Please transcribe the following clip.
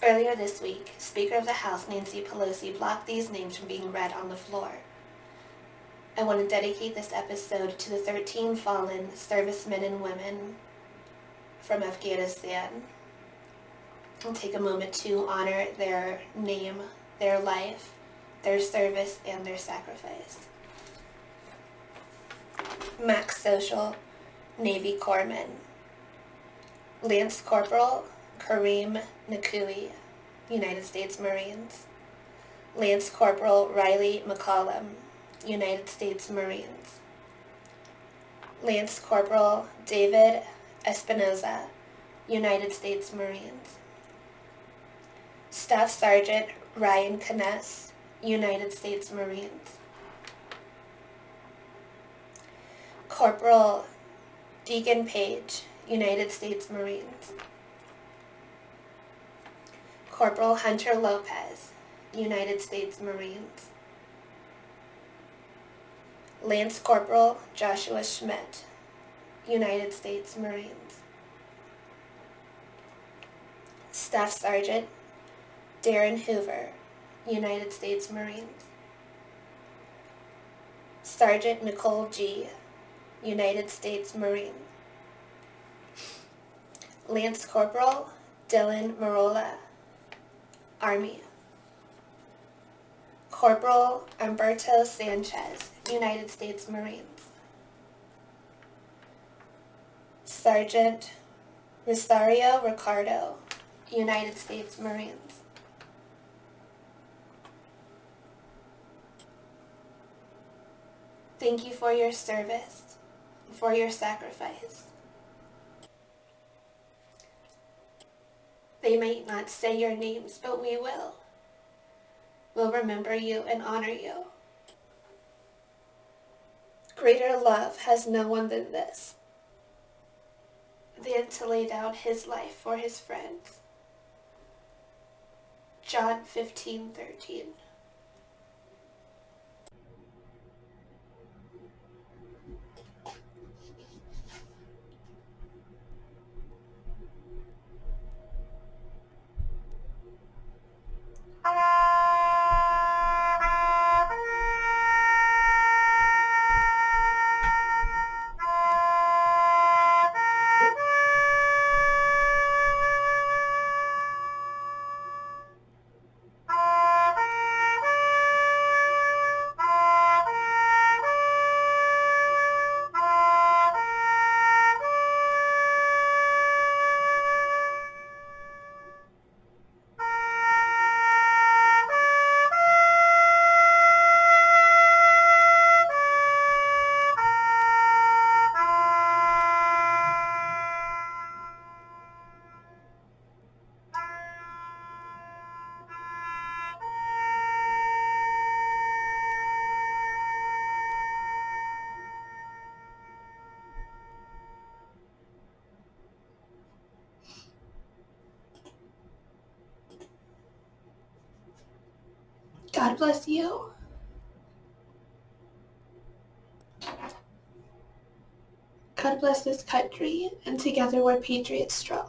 Earlier this week, Speaker of the House Nancy Pelosi blocked these names from being read on the floor. I want to dedicate this episode to the 13 fallen servicemen and women from Afghanistan and take a moment to honor their name, their life, their service, and their sacrifice. Max Soviak, Navy Corpsman. Lance Corporal Kareem Nikoui, United States Marines. Lance Corporal Rylee McCollum, United States Marines. Lance Corporal David Espinoza, United States Marines. Staff Sergeant Ryan Knauss, United States Marines. Corporal Daegan Page, United States Marines. Corporal Hunter Lopez, United States Marines. Lance Corporal Joshua Schmidt, United States Marines. Staff Sergeant Darin Hoover, United States Marines. Sergeant Nicole Gee, United States Marine. Lance Corporal Dylan Merola, Army. Corporal Humberto Sanchez, United States Marines. Sergeant Rosario Pichardo, United States Marines. Thank you for your service, for your sacrifice. They might not say your names, but we will. We'll remember you and honor you. Greater love has no one than this, than to lay down his life for his friends. John 15, 13. God bless you. God bless this country, and together we're patriots strong.